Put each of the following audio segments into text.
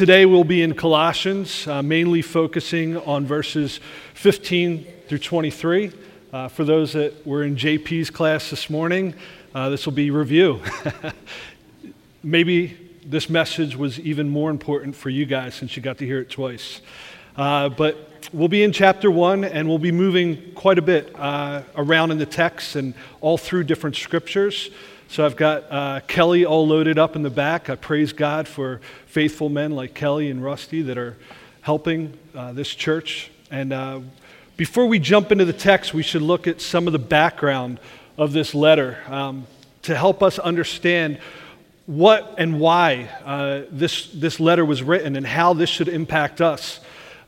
today we'll be in Colossians, uh, mainly focusing on verses 15 through 23. Uh, for those that were in JP's class this morning, uh, this will be review. Maybe this message was even more important for you guys since you got to hear it twice. Uh, but we'll be in chapter one and we'll be moving quite a bit uh, around in the text and all through different scriptures. So I've got uh, Kelly all loaded up in the back. I praise God for faithful men like Kelly and Rusty that are helping uh, this church. And uh, before we jump into the text, we should look at some of the background of this letter um, to help us understand what and why uh, this, this letter was written and how this should impact us.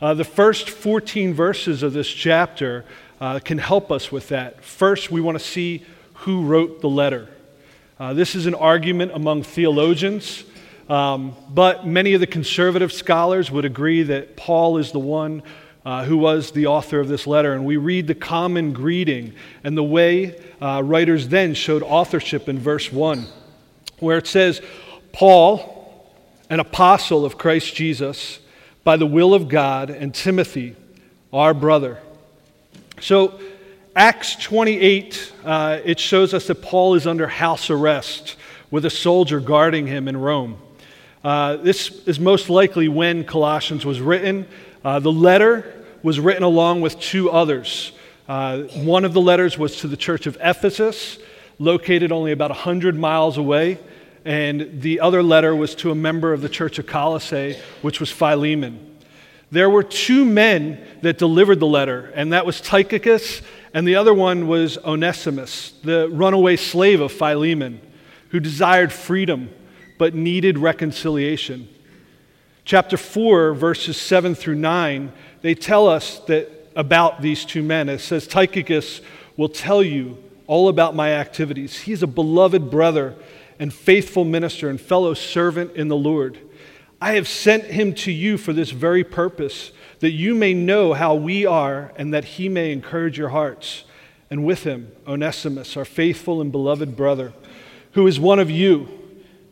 Uh, the first 14 verses of this chapter uh, can help us with that. First, we want to see who wrote the letter. Uh, this is an argument among theologians, um, but many of the conservative scholars would agree that Paul is the one uh, who was the author of this letter. And we read the common greeting and the way uh, writers then showed authorship in verse 1, where it says, Paul, an apostle of Christ Jesus, by the will of God, and Timothy, our brother. So, Acts 28, uh, it shows us that Paul is under house arrest with a soldier guarding him in Rome. Uh, this is most likely when Colossians was written. Uh, the letter was written along with two others. Uh, one of the letters was to the church of Ephesus, located only about 100 miles away, and the other letter was to a member of the church of Colossae, which was Philemon. There were two men that delivered the letter, and that was Tychicus and the other one was Onesimus, the runaway slave of Philemon, who desired freedom but needed reconciliation. Chapter 4, verses 7 through 9, they tell us that about these two men. It says, Tychicus will tell you all about my activities. He's a beloved brother and faithful minister and fellow servant in the Lord. I have sent him to you for this very purpose that you may know how we are and that he may encourage your hearts. And with him, Onesimus, our faithful and beloved brother, who is one of you.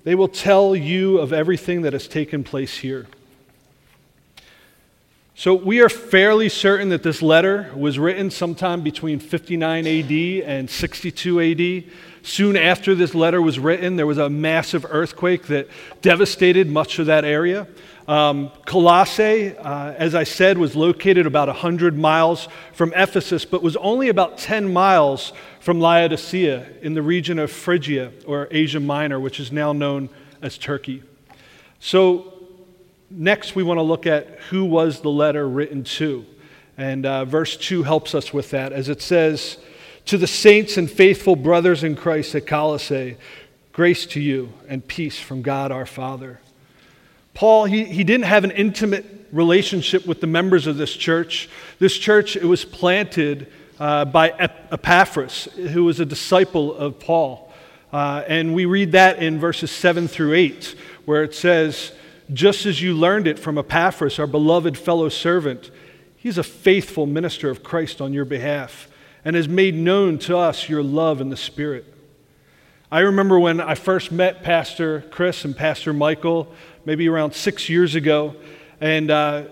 They will tell you of everything that has taken place here. So, we are fairly certain that this letter was written sometime between 59 AD and 62 AD. Soon after this letter was written, there was a massive earthquake that devastated much of that area. Um, Colossae, uh, as I said, was located about 100 miles from Ephesus, but was only about 10 miles from Laodicea in the region of Phrygia or Asia Minor, which is now known as Turkey. So, next we want to look at who was the letter written to. And uh, verse 2 helps us with that, as it says, To the saints and faithful brothers in Christ at Colossae, grace to you and peace from God our Father. Paul, he, he didn't have an intimate relationship with the members of this church. This church, it was planted uh, by Epaphras, who was a disciple of Paul. Uh, and we read that in verses 7 through 8, where it says, Just as you learned it from Epaphras, our beloved fellow servant, he's a faithful minister of Christ on your behalf and has made known to us your love in the Spirit. I remember when I first met Pastor Chris and Pastor Michael maybe around six years ago. And uh,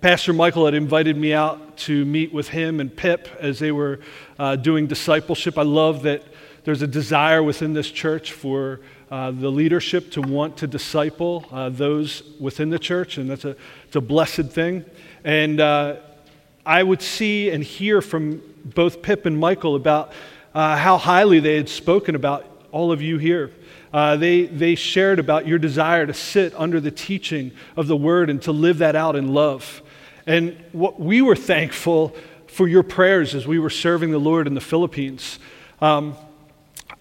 Pastor Michael had invited me out to meet with him and Pip as they were uh, doing discipleship. I love that there's a desire within this church for uh, the leadership to want to disciple uh, those within the church, and that's a, it's a blessed thing. And uh, I would see and hear from both Pip and Michael about uh, how highly they had spoken about all of you here. Uh, they, they shared about your desire to sit under the teaching of the word and to live that out in love. And what we were thankful for your prayers as we were serving the Lord in the Philippines. Um,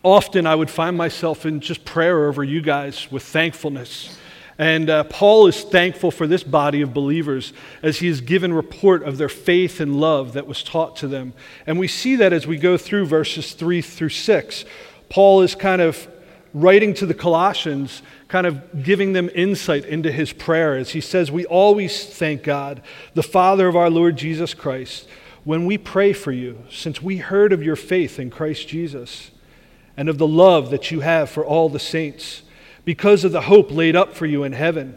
often I would find myself in just prayer over you guys with thankfulness. And uh, Paul is thankful for this body of believers as he has given report of their faith and love that was taught to them. And we see that as we go through verses 3 through 6. Paul is kind of writing to the Colossians, kind of giving them insight into his prayer as he says, We always thank God, the Father of our Lord Jesus Christ, when we pray for you, since we heard of your faith in Christ Jesus and of the love that you have for all the saints, because of the hope laid up for you in heaven.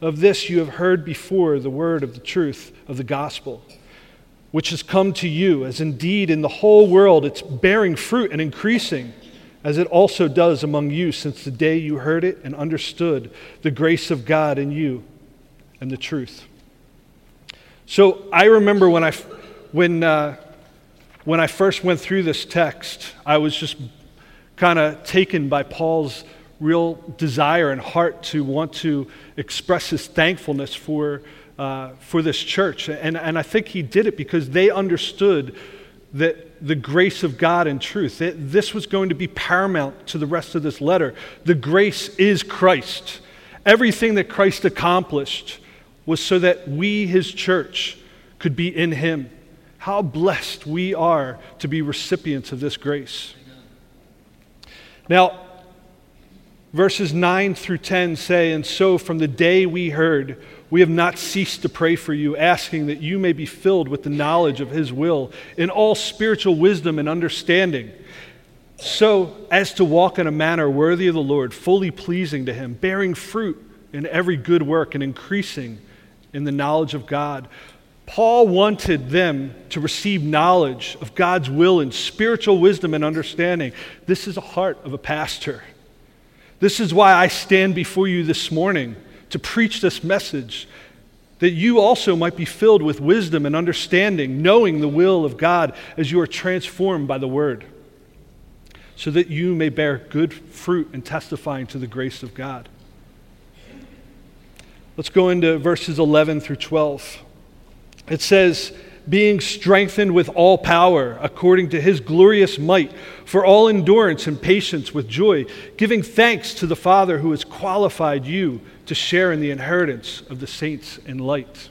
of this you have heard before the word of the truth of the gospel, which has come to you, as indeed in the whole world it's bearing fruit and increasing, as it also does among you since the day you heard it and understood the grace of God in you and the truth. So I remember when I, when, uh, when I first went through this text, I was just kind of taken by Paul's real desire and heart to want to express his thankfulness for, uh, for this church. And, and I think he did it because they understood that the grace of God and truth, this was going to be paramount to the rest of this letter. The grace is Christ. Everything that Christ accomplished was so that we, his church, could be in him. How blessed we are to be recipients of this grace. Now, verses 9 through 10 say, And so from the day we heard, we have not ceased to pray for you, asking that you may be filled with the knowledge of his will in all spiritual wisdom and understanding, so as to walk in a manner worthy of the Lord, fully pleasing to him, bearing fruit in every good work and increasing in the knowledge of God. Paul wanted them to receive knowledge of God's will and spiritual wisdom and understanding. This is a heart of a pastor. This is why I stand before you this morning to preach this message, that you also might be filled with wisdom and understanding, knowing the will of God as you are transformed by the word, so that you may bear good fruit and testifying to the grace of God. Let's go into verses 11 through 12. It says, being strengthened with all power according to his glorious might, for all endurance and patience with joy, giving thanks to the Father who has qualified you to share in the inheritance of the saints in light.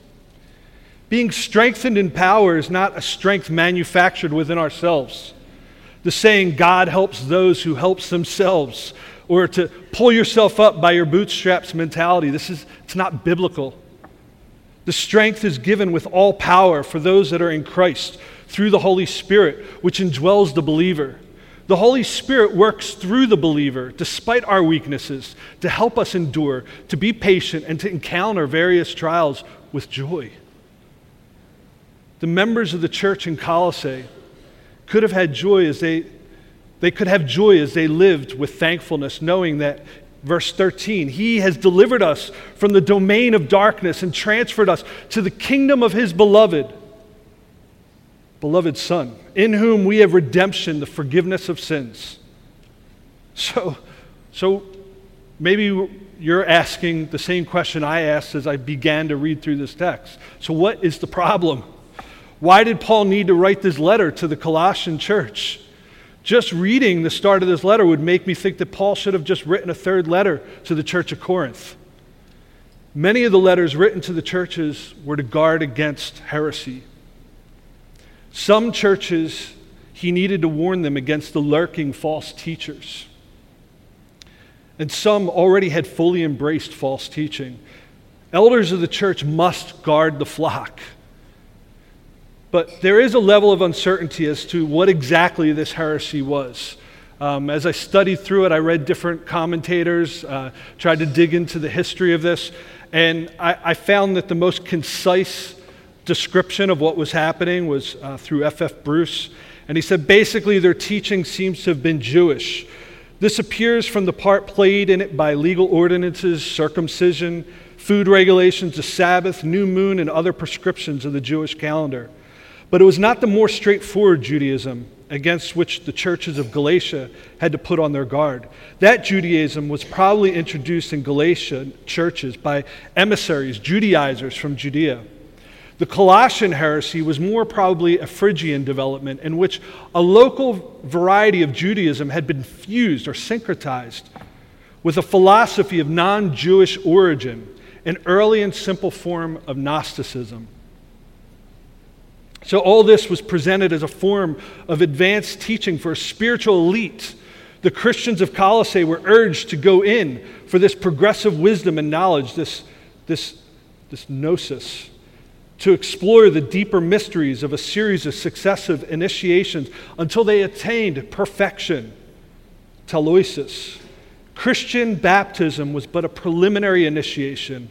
Being strengthened in power is not a strength manufactured within ourselves. The saying, God helps those who helps themselves, or to pull yourself up by your bootstraps mentality. This is it's not biblical. The strength is given with all power for those that are in Christ through the Holy Spirit, which indwells the believer. The Holy Spirit works through the believer, despite our weaknesses, to help us endure, to be patient, and to encounter various trials with joy. The members of the church in Colossae could have had joy as they they could have joy as they lived with thankfulness, knowing that, verse 13, He has delivered us from the domain of darkness and transferred us to the kingdom of His beloved, beloved Son, in whom we have redemption, the forgiveness of sins. So, so maybe you're asking the same question I asked as I began to read through this text. So, what is the problem? Why did Paul need to write this letter to the Colossian church? Just reading the start of this letter would make me think that Paul should have just written a third letter to the church of Corinth. Many of the letters written to the churches were to guard against heresy. Some churches, he needed to warn them against the lurking false teachers. And some already had fully embraced false teaching. Elders of the church must guard the flock. But there is a level of uncertainty as to what exactly this heresy was. Um, as I studied through it, I read different commentators, uh, tried to dig into the history of this, and I, I, found that the most concise description of what was happening was uh, through F.F. F. Bruce. And he said basically their teaching seems to have been Jewish. This appears from the part played in it by legal ordinances, circumcision, food regulations, the Sabbath, new moon, and other prescriptions of the Jewish calendar. But it was not the more straightforward Judaism against which the churches of Galatia had to put on their guard. That Judaism was probably introduced in Galatian churches by emissaries, Judaizers from Judea. The Colossian heresy was more probably a Phrygian development in which a local variety of Judaism had been fused or syncretized with a philosophy of non Jewish origin, an early and simple form of Gnosticism. So, all this was presented as a form of advanced teaching for a spiritual elite. The Christians of Colossae were urged to go in for this progressive wisdom and knowledge, this, this, this gnosis, to explore the deeper mysteries of a series of successive initiations until they attained perfection, teleiosis. Christian baptism was but a preliminary initiation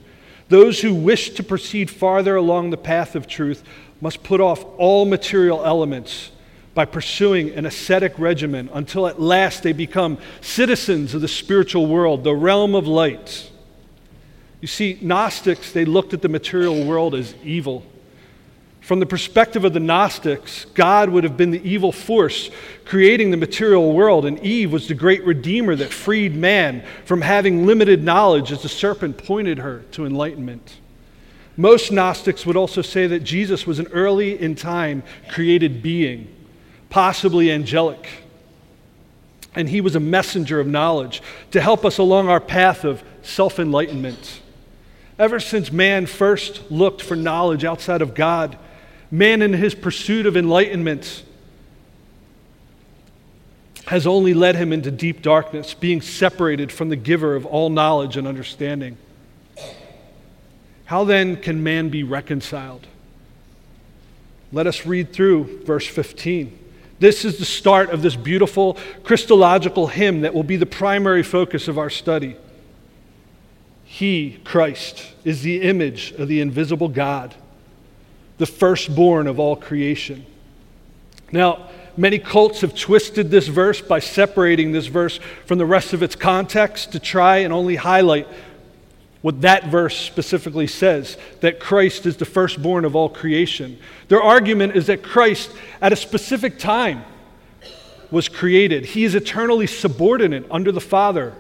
Those who wish to proceed farther along the path of truth must put off all material elements by pursuing an ascetic regimen until at last they become citizens of the spiritual world, the realm of light. You see, Gnostics, they looked at the material world as evil. From the perspective of the Gnostics, God would have been the evil force creating the material world, and Eve was the great redeemer that freed man from having limited knowledge as the serpent pointed her to enlightenment. Most Gnostics would also say that Jesus was an early in time created being, possibly angelic. And he was a messenger of knowledge to help us along our path of self enlightenment. Ever since man first looked for knowledge outside of God, man in his pursuit of enlightenment has only led him into deep darkness, being separated from the giver of all knowledge and understanding. How then can man be reconciled? Let us read through verse 15. This is the start of this beautiful Christological hymn that will be the primary focus of our study. He, Christ, is the image of the invisible God the firstborn of all creation. Now, many cults have twisted this verse by separating this verse from the rest of its context to try and only highlight what that verse specifically says that Christ is the firstborn of all creation. Their argument is that Christ, at a specific time, was created. He is eternally subordinate under the Father.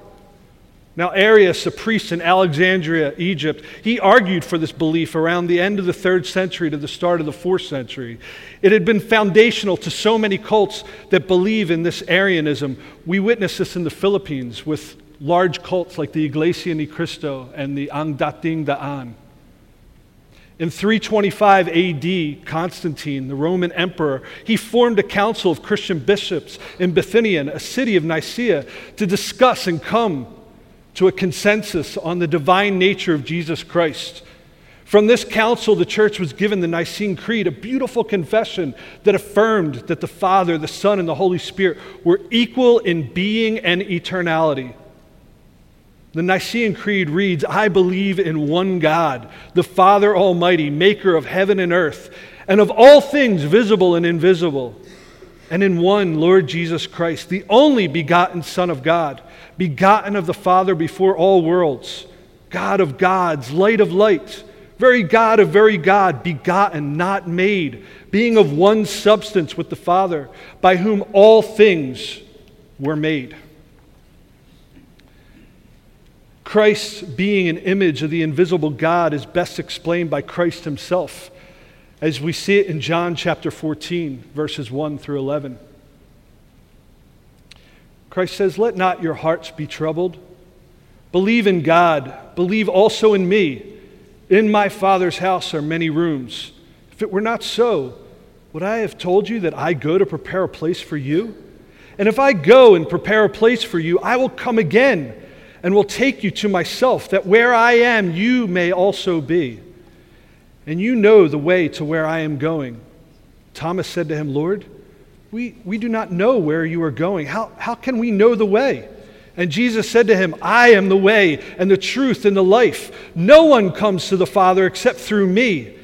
Now, Arius, a priest in Alexandria, Egypt, he argued for this belief around the end of the third century to the start of the fourth century. It had been foundational to so many cults that believe in this Arianism. We witness this in the Philippines with large cults like the Iglesia Ni Cristo and the Ang Dating Daan. In 325 AD, Constantine, the Roman emperor, he formed a council of Christian bishops in Bithynia, a city of Nicaea, to discuss and come to a consensus on the divine nature of Jesus Christ. From this council, the church was given the Nicene Creed, a beautiful confession that affirmed that the Father, the Son, and the Holy Spirit were equal in being and eternality. The Nicene Creed reads I believe in one God, the Father Almighty, maker of heaven and earth, and of all things visible and invisible, and in one Lord Jesus Christ, the only begotten Son of God begotten of the Father before all worlds, God of gods, light of light, very God of very God, begotten, not made, being of one substance with the Father, by whom all things were made. Christ's being an image of the invisible God is best explained by Christ himself, as we see it in John chapter 14, verses 1 through 11. Christ says, Let not your hearts be troubled. Believe in God. Believe also in me. In my Father's house are many rooms. If it were not so, would I have told you that I go to prepare a place for you? And if I go and prepare a place for you, I will come again and will take you to myself, that where I am, you may also be. And you know the way to where I am going. Thomas said to him, Lord, we, we do not know where you are going. How, how can we know the way? And Jesus said to him, I am the way and the truth and the life. No one comes to the Father except through me.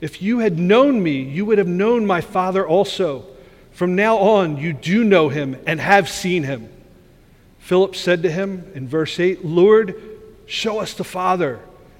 If you had known me, you would have known my Father also. From now on, you do know him and have seen him. Philip said to him in verse 8, Lord, show us the Father.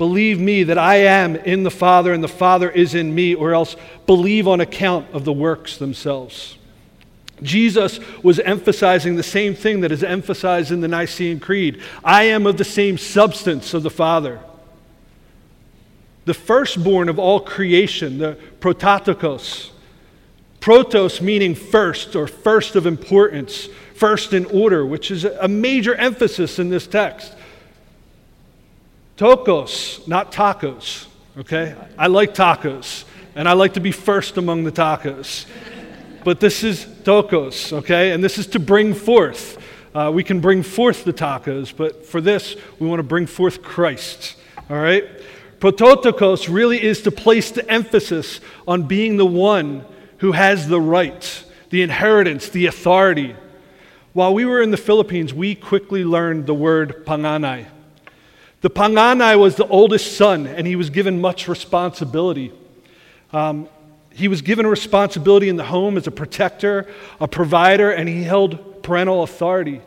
Believe me that I am in the Father and the Father is in me, or else believe on account of the works themselves. Jesus was emphasizing the same thing that is emphasized in the Nicene Creed I am of the same substance of the Father. The firstborn of all creation, the prototokos. Protos meaning first or first of importance, first in order, which is a major emphasis in this text. Tokos, not tacos, okay? I like tacos. and I like to be first among the tacos. but this is tokos, okay? And this is to bring forth. Uh, we can bring forth the tacos, but for this, we want to bring forth Christ, all right? Prototokos really is to place the emphasis on being the one who has the right, the inheritance, the authority. While we were in the Philippines, we quickly learned the word panganay. The panganay was the oldest son, and he was given much responsibility. Um, he was given responsibility in the home as a protector, a provider, and he held parental authority.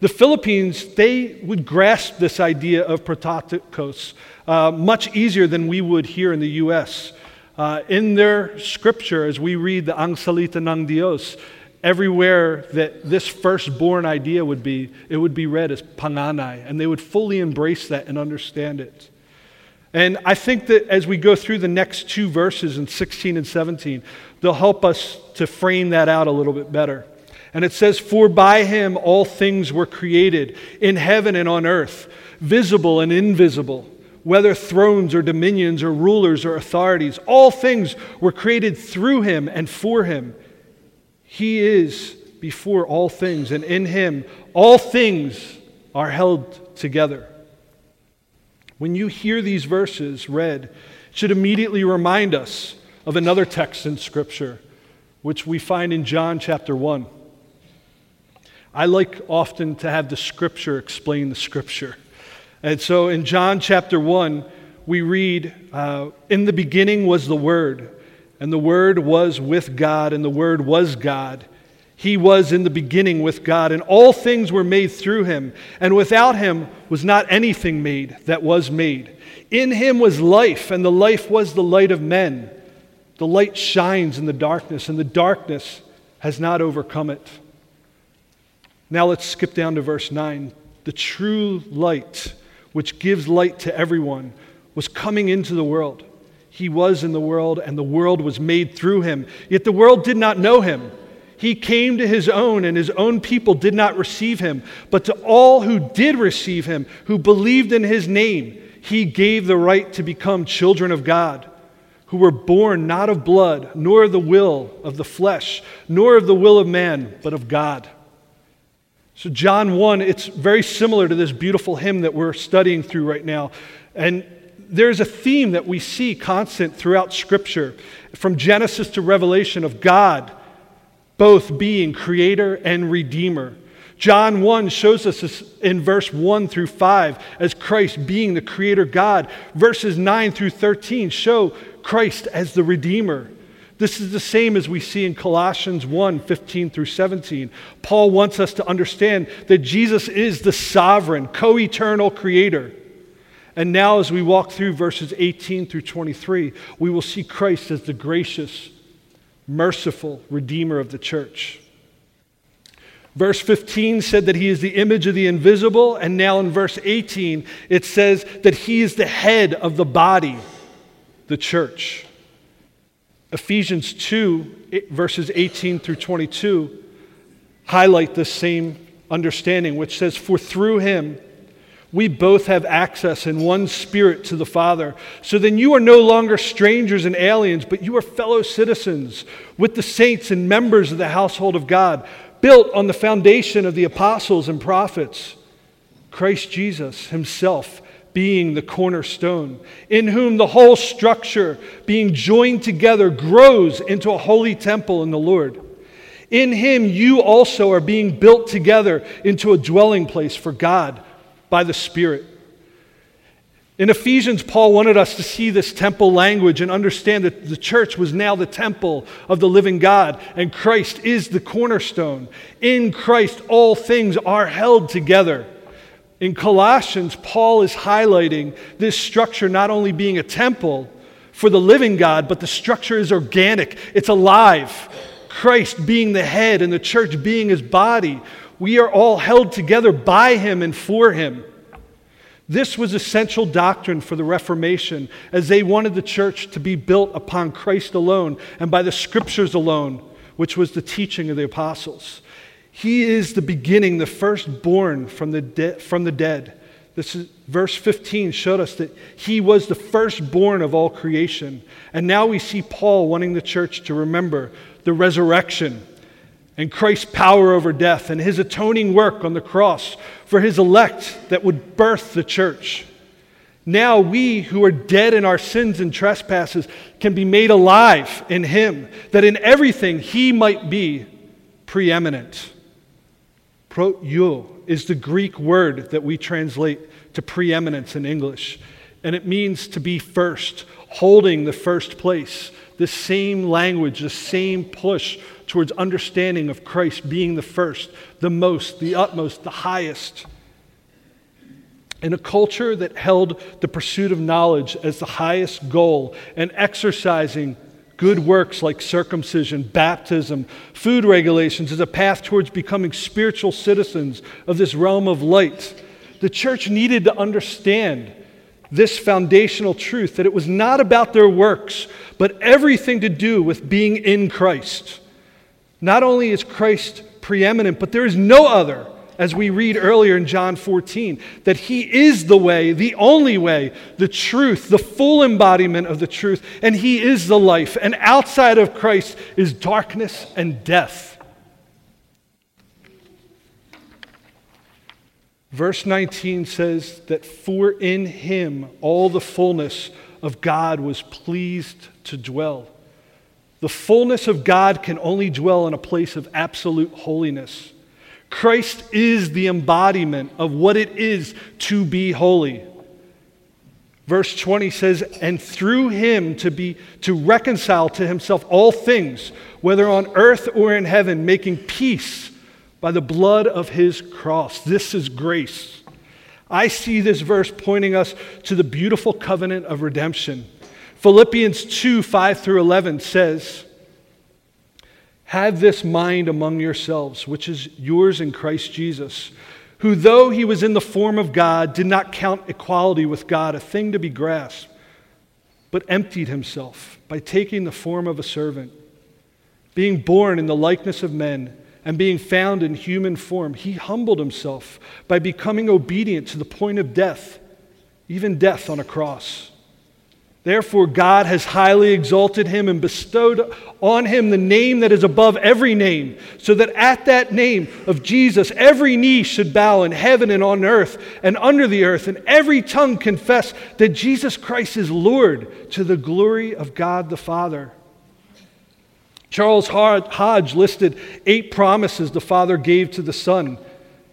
The Philippines, they would grasp this idea of prototokos uh, much easier than we would here in the U.S. Uh, in their scripture, as we read the Ang Salita ng Dios, everywhere that this firstborn idea would be, it would be read as panganay, and they would fully embrace that and understand it. And I think that as we go through the next two verses in 16 and 17, they'll help us to frame that out a little bit better. And it says, For by him all things were created, in heaven and on earth, visible and invisible whether thrones or dominions or rulers or authorities. All things were created through him and for him. He is before all things, and in him all things are held together. When you hear these verses read, it should immediately remind us of another text in Scripture, which we find in John chapter 1. I like often to have the Scripture explain the Scripture. And so in John chapter 1, we read, uh, In the beginning was the Word, and the Word was with God, and the Word was God. He was in the beginning with God, and all things were made through him, and without him was not anything made that was made. In him was life, and the life was the light of men. The light shines in the darkness, and the darkness has not overcome it. Now let's skip down to verse 9. The true light which gives light to everyone, was coming into the world. He was in the world, and the world was made through him. Yet the world did not know him. He came to his own, and his own people did not receive him. But to all who did receive him, who believed in his name, he gave the right to become children of God, who were born not of blood, nor of the will of the flesh, nor of the will of man, but of God. So, John 1, it's very similar to this beautiful hymn that we're studying through right now. And there's a theme that we see constant throughout Scripture, from Genesis to Revelation, of God both being creator and redeemer. John 1 shows us this in verse 1 through 5 as Christ being the creator God. Verses 9 through 13 show Christ as the redeemer. This is the same as we see in Colossians 1 15 through 17. Paul wants us to understand that Jesus is the sovereign, co eternal creator. And now, as we walk through verses 18 through 23, we will see Christ as the gracious, merciful Redeemer of the church. Verse 15 said that he is the image of the invisible, and now in verse 18, it says that he is the head of the body, the church. Ephesians 2, eh, verses 18 through 22, highlight this same understanding, which says, For through him we both have access in one spirit to the Father. So then you are no longer strangers and aliens, but you are fellow citizens with the saints and members of the household of God, built on the foundation of the apostles and prophets, Christ Jesus himself being the cornerstone, in whom the whole structure, being joined together, grows into a holy temple in the Lord. In him, you also are being built together into a dwelling place for God by the Spirit. In Ephesians, Paul wanted us to see this temple language and understand that the church was now the temple of the living God, and Christ is the cornerstone. In Christ, all things are held together. In Colossians, Paul is highlighting this structure not only being a temple for the living God, but the structure is organic, it's alive. Christ being the head and the church being his body. We are all held together by him and for him. This was essential doctrine for the Reformation as they wanted the church to be built upon Christ alone and by the scriptures alone, which was the teaching of the apostles. He is the beginning, the firstborn from the, de- from the dead, This is, verse 15 showed us that he was the firstborn of all creation. And now we see Paul wanting the church to remember the resurrection and Christ's power over death and his atoning work on the cross for his elect that would birth the church. Now we who are dead in our sins and trespasses can be made alive in him, that in everything he might be preeminent. Proyo is the Greek word that we translate to preeminence in English, and it means to be first, holding the first place. The same language, the same push towards understanding of Christ being the first, the most, the utmost, the highest. In a culture that held the pursuit of knowledge as the highest goal and exercising good works like circumcision, baptism, food regulations as a path towards becoming spiritual citizens of this realm of light, the church needed to understand this foundational truth that it was not about their works, but everything to do with being in Christ. Not only is Christ preeminent, but there is no other as we read earlier in John 14, that He is the way, the only way, the truth, the full embodiment of the truth, and He is the life. And outside of Christ is darkness and death. Verse 19 says that for in Him all the fullness of God was pleased to dwell. The fullness of God can only dwell in a place of absolute holiness. Christ is the embodiment of what it is to be holy. Verse 20 says, and through him to be to reconcile to himself all things, whether on earth or in heaven, making peace by the blood of his cross. This is grace. I see this verse pointing us to the beautiful covenant of redemption. Philippians 2 5 through 11 says, have this mind among yourselves, which is yours in Christ Jesus, who, though he was in the form of God, did not count equality with God a thing to be grasped, but emptied himself by taking the form of a servant. Being born in the likeness of men and being found in human form, he humbled himself by becoming obedient to the point of death, even death on a cross. Therefore, God has highly exalted him and bestowed on him the name that is above every name, so that at that name of Jesus, every knee should bow in heaven and on earth and under the earth, and every tongue confess that Jesus Christ is Lord to the glory of God the Father. Charles Hodge listed eight promises the Father gave to the Son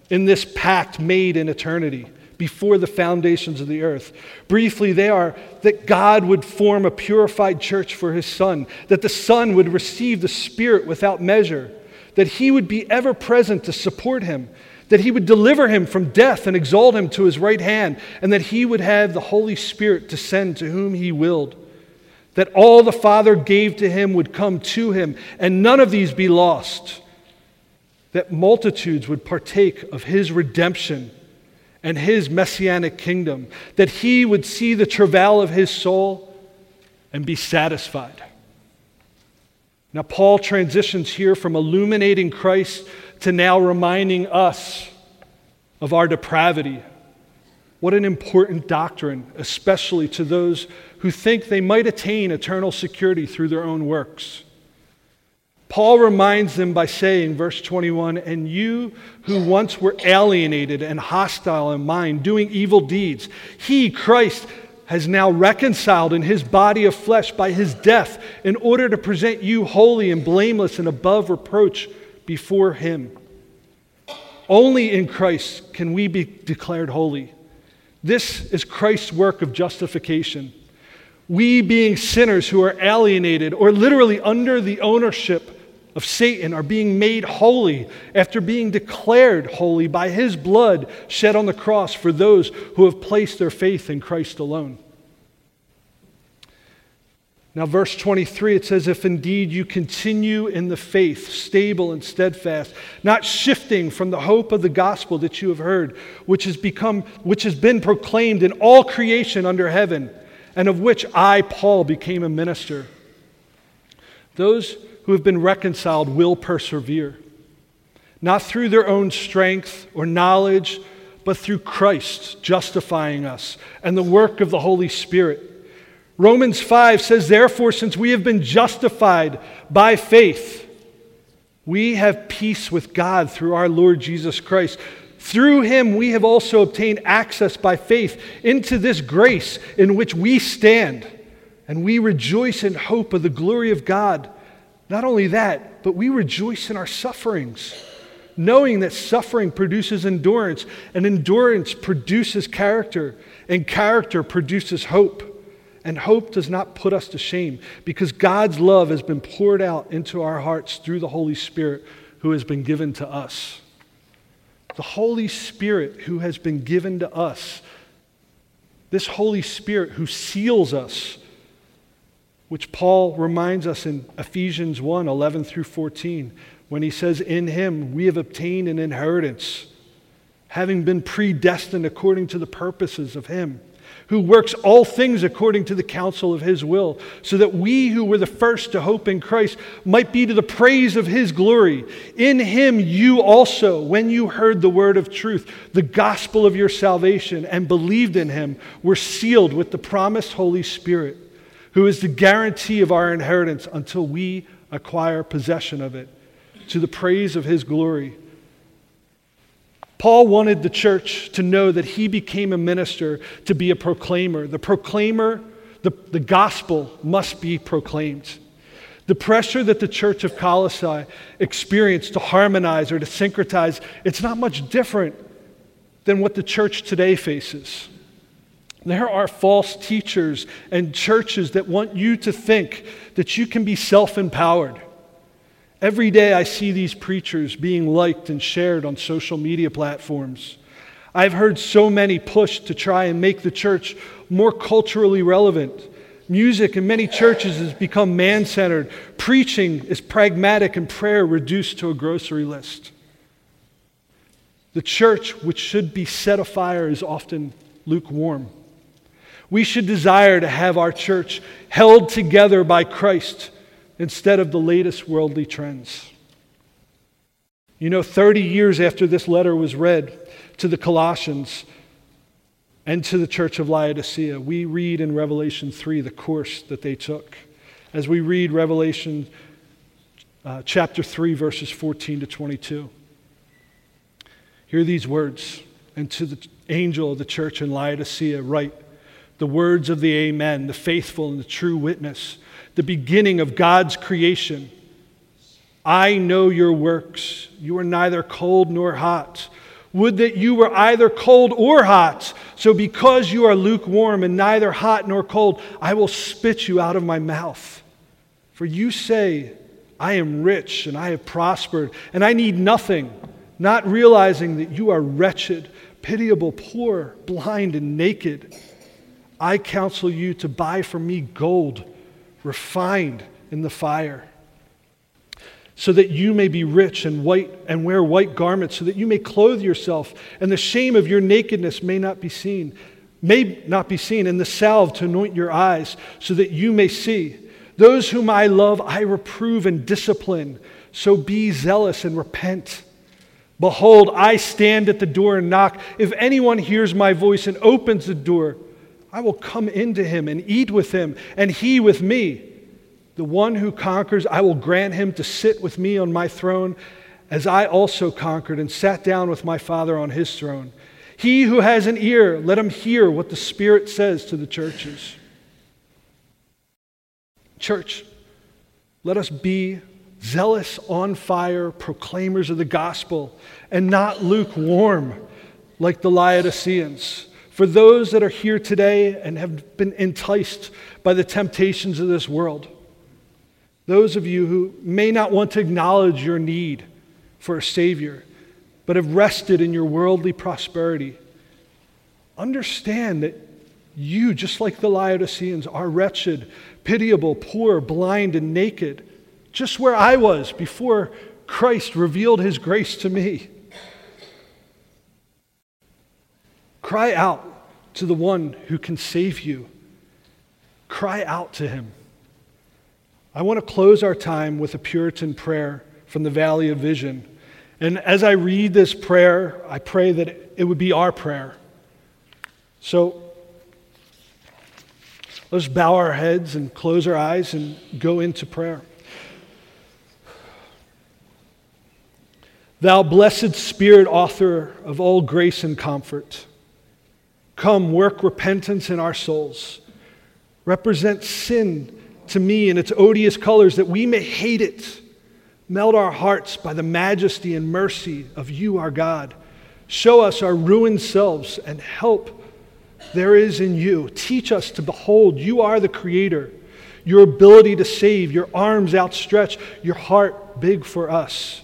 in this pact made in eternity before the foundations of the earth. Briefly, they are that God would form a purified church for his Son, that the Son would receive the Spirit without measure, that he would be ever present to support him, that he would deliver him from death and exalt him to his right hand, and that he would have the Holy Spirit descend to whom he willed. That all the Father gave to him would come to him, and none of these be lost. That multitudes would partake of his redemption and his messianic kingdom, that he would see the travail of his soul and be satisfied. Now, Paul transitions here from illuminating Christ to now reminding us of our depravity. What an important doctrine, especially to those who think they might attain eternal security through their own works. Paul reminds them by saying, verse 21, and you who once were alienated and hostile in mind, doing evil deeds, he, Christ, has now reconciled in his body of flesh by his death in order to present you holy and blameless and above reproach before him. Only in Christ can we be declared holy. This is Christ's work of justification. We, being sinners who are alienated or literally under the ownership of Satan are being made holy after being declared holy by his blood shed on the cross for those who have placed their faith in Christ alone. Now, verse 23, it says, If indeed you continue in the faith, stable and steadfast, not shifting from the hope of the gospel that you have heard, which has, become, which has been proclaimed in all creation under heaven, and of which I, Paul, became a minister. Those who have been reconciled will persevere, not through their own strength or knowledge, but through Christ justifying us and the work of the Holy Spirit. Romans 5 says, Therefore, since we have been justified by faith, we have peace with God through our Lord Jesus Christ. Through him, we have also obtained access by faith into this grace in which we stand, and we rejoice in hope of the glory of God. Not only that, but we rejoice in our sufferings knowing that suffering produces endurance, and endurance produces character, and character produces hope. And hope does not put us to shame because God's love has been poured out into our hearts through the Holy Spirit who has been given to us. The Holy Spirit who has been given to us, this Holy Spirit who seals us, which Paul reminds us in Ephesians 1 11 through 14 when he says, In him we have obtained an inheritance, having been predestined according to the purposes of him, who works all things according to the counsel of his will, so that we who were the first to hope in Christ might be to the praise of his glory. In him you also, when you heard the word of truth, the gospel of your salvation, and believed in him, were sealed with the promised Holy Spirit, who is the guarantee of our inheritance until we acquire possession of it to the praise of his glory. Paul wanted the church to know that he became a minister to be a proclaimer. The proclaimer, the, the gospel must be proclaimed. The pressure that the church of Colossae experienced to harmonize or to syncretize, it's not much different than what the church today faces. There are false teachers and churches that want you to think that you can be self empowered Every day I see these preachers being liked and shared on social media platforms. I've heard so many push to try and make the church more culturally relevant. Music in many churches has become man centered. Preaching is pragmatic and prayer reduced to a grocery list. The church, which should be set afire, is often lukewarm. We should desire to have our church held together by Christ instead of the latest worldly trends. You know, 30 years after this letter was read to the Colossians and to the church of Laodicea, we read in Revelation 3 the course that they took. As we read Revelation uh, chapter 3, verses 14 to 22. Hear these words, and to the angel of the church in Laodicea, write the words of the Amen, the faithful and the true witness the beginning of God's creation. I know your works. You are neither cold nor hot. Would that you were either cold or hot. So, because you are lukewarm and neither hot nor cold, I will spit you out of my mouth. For you say, I am rich and I have prospered, and I need nothing, not realizing that you are wretched, pitiable, poor, blind, and naked. I counsel you to buy from me gold refined in the fire, so that you may be rich and white and wear white garments, so that you may clothe yourself, and the shame of your nakedness may not be seen, may not be seen, and the salve to anoint your eyes, so that you may see. Those whom I love, I reprove and discipline. So be zealous and repent. Behold, I stand at the door and knock. If anyone hears my voice and opens the door, I will come into him and eat with him, and he with me. The one who conquers, I will grant him to sit with me on my throne, as I also conquered and sat down with my Father on his throne. He who has an ear, let him hear what the Spirit says to the churches. Church, let us be zealous, on fire proclaimers of the gospel, and not lukewarm like the Laodiceans. For those that are here today and have been enticed by the temptations of this world, those of you who may not want to acknowledge your need for a Savior, but have rested in your worldly prosperity, understand that you, just like the Laodiceans, are wretched, pitiable, poor, blind, and naked, just where I was before Christ revealed his grace to me. Cry out to the one who can save you. Cry out to him. I want to close our time with a Puritan prayer from the Valley of Vision. And as I read this prayer, I pray that it would be our prayer. So let's bow our heads and close our eyes and go into prayer. Thou blessed Spirit, author of all grace and comfort, come work repentance in our souls. Represent sin to me in its odious colors that we may hate it. Melt our hearts by the majesty and mercy of you, our God. Show us our ruined selves and help there is in you. Teach us to behold you are the Creator, your ability to save, your arms outstretched, your heart big for us.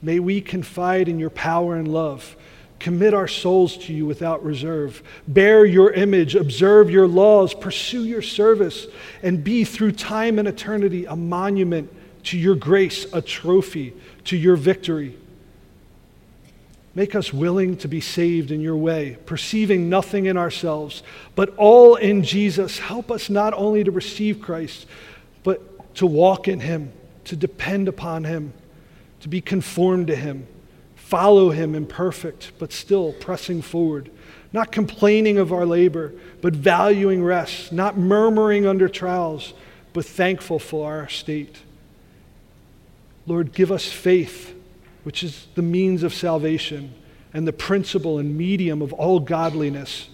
May we confide in your power and love. Commit our souls to you without reserve. Bear your image, observe your laws, pursue your service, and be through time and eternity a monument to your grace, a trophy to your victory. Make us willing to be saved in your way, perceiving nothing in ourselves, but all in Jesus. Help us not only to receive Christ, but to walk in him, to depend upon him to be conformed to Him, follow Him imperfect, but still pressing forward, not complaining of our labor, but valuing rest, not murmuring under trials, but thankful for our state. Lord, give us faith, which is the means of salvation and the principle and medium of all godliness.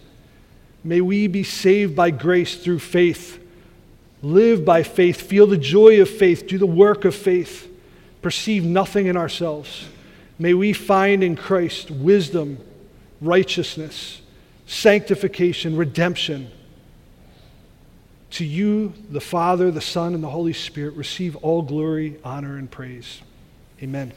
May we be saved by grace through faith, live by faith, feel the joy of faith, do the work of faith perceive nothing in ourselves. May we find in Christ wisdom, righteousness, sanctification, redemption. To you, the Father, the Son, and the Holy Spirit, receive all glory, honor, and praise. Amen.